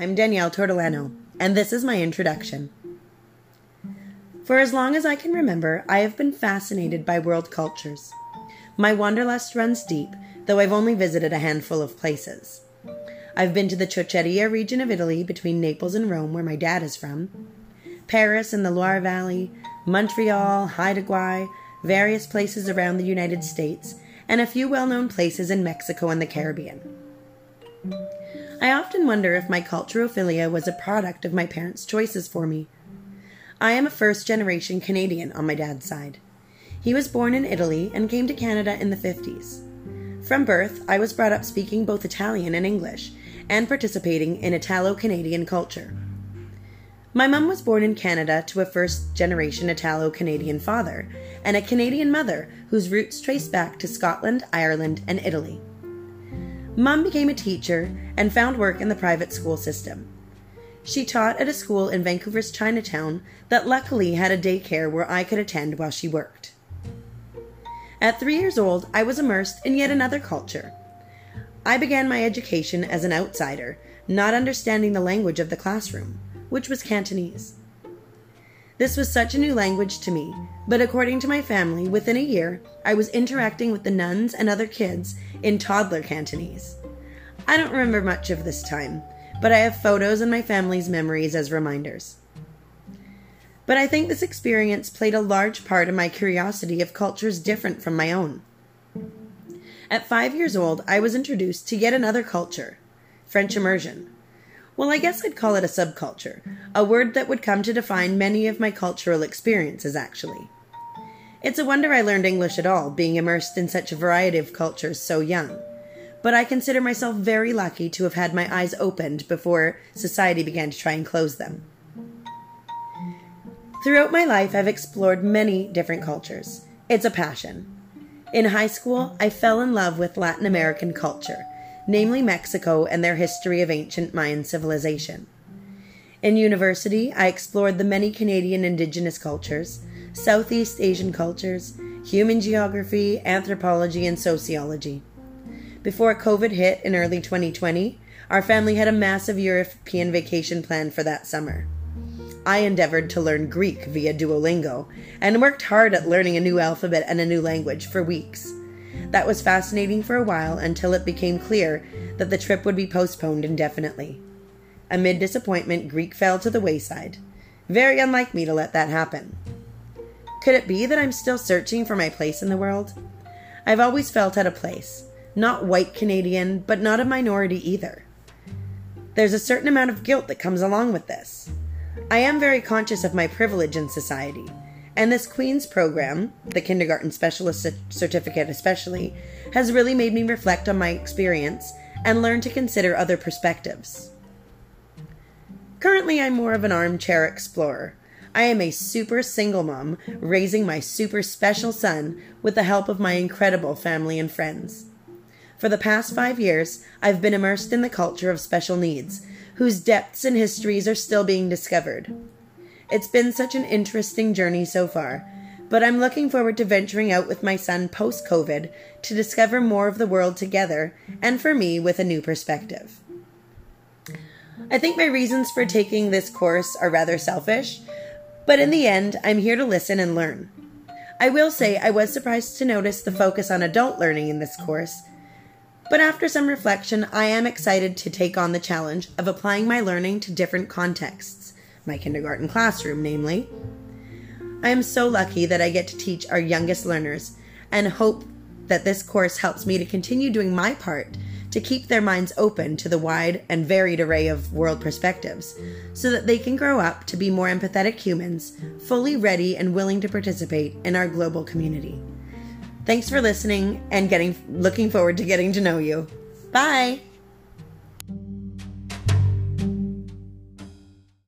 I'm Danielle Tortolano, and this is my introduction. For as long as I can remember, I have been fascinated by world cultures. My wanderlust runs deep, though I've only visited a handful of places. I've been to the Ciociaria region of Italy between Naples and Rome, where my dad is from, Paris and the Loire Valley, Montreal, Haida Gwaii, various places around the United States, and a few well known places in Mexico and the Caribbean. I often wonder if my culturophilia was a product of my parents' choices for me. I am a first generation Canadian on my dad's side. He was born in Italy and came to Canada in the 50s. From birth, I was brought up speaking both Italian and English and participating in Italo Canadian culture. My mum was born in Canada to a first generation Italo Canadian father and a Canadian mother whose roots trace back to Scotland, Ireland, and Italy. Mum became a teacher and found work in the private school system. She taught at a school in Vancouver's Chinatown that luckily had a daycare where I could attend while she worked. At three years old, I was immersed in yet another culture. I began my education as an outsider, not understanding the language of the classroom which was Cantonese. This was such a new language to me, but according to my family, within a year, I was interacting with the nuns and other kids in toddler Cantonese. I don't remember much of this time, but I have photos and my family's memories as reminders. But I think this experience played a large part in my curiosity of cultures different from my own. At five years old, I was introduced to yet another culture French immersion. Well, I guess I'd call it a subculture, a word that would come to define many of my cultural experiences, actually. It's a wonder I learned English at all, being immersed in such a variety of cultures so young. But I consider myself very lucky to have had my eyes opened before society began to try and close them. Throughout my life, I've explored many different cultures. It's a passion. In high school, I fell in love with Latin American culture namely Mexico and their history of ancient Mayan civilization. In university, I explored the many Canadian Indigenous cultures, Southeast Asian cultures, human geography, anthropology, and sociology. Before COVID hit in early 2020, our family had a massive European vacation planned for that summer. I endeavored to learn Greek via Duolingo and worked hard at learning a new alphabet and a new language for weeks. That was fascinating for a while until it became clear that the trip would be postponed indefinitely. Amid disappointment, Greek fell to the wayside. Very unlike me to let that happen. Could it be that I'm still searching for my place in the world? I've always felt at a place. Not white Canadian, but not a minority either. There's a certain amount of guilt that comes along with this. I am very conscious of my privilege in society, and this Queen's program, the Kindergarten Specialist Certificate especially, has really made me reflect on my experience and learn to consider other perspectives. Currently, I'm more of an armchair explorer. I am a super single mom raising my super special son with the help of my incredible family and friends. For the past five years, I've been immersed in the culture of special needs, whose depths and histories are still being discovered. It's been such an interesting journey so far, but I'm looking forward to venturing out with my son post COVID to discover more of the world together and for me with a new perspective. I think my reasons for taking this course are rather selfish, but in the end, I'm here to listen and learn. I will say I was surprised to notice the focus on adult learning in this course, but after some reflection, I am excited to take on the challenge of applying my learning to different contexts my kindergarten classroom, namely. I am so lucky that I get to teach our youngest learners and hope that this course helps me to continue doing my part to keep their minds open to the wide and varied array of world perspectives so that they can grow up to be more empathetic humans, fully ready and willing to participate in our global community. Thanks for listening and getting looking forward to getting to know you. Bye.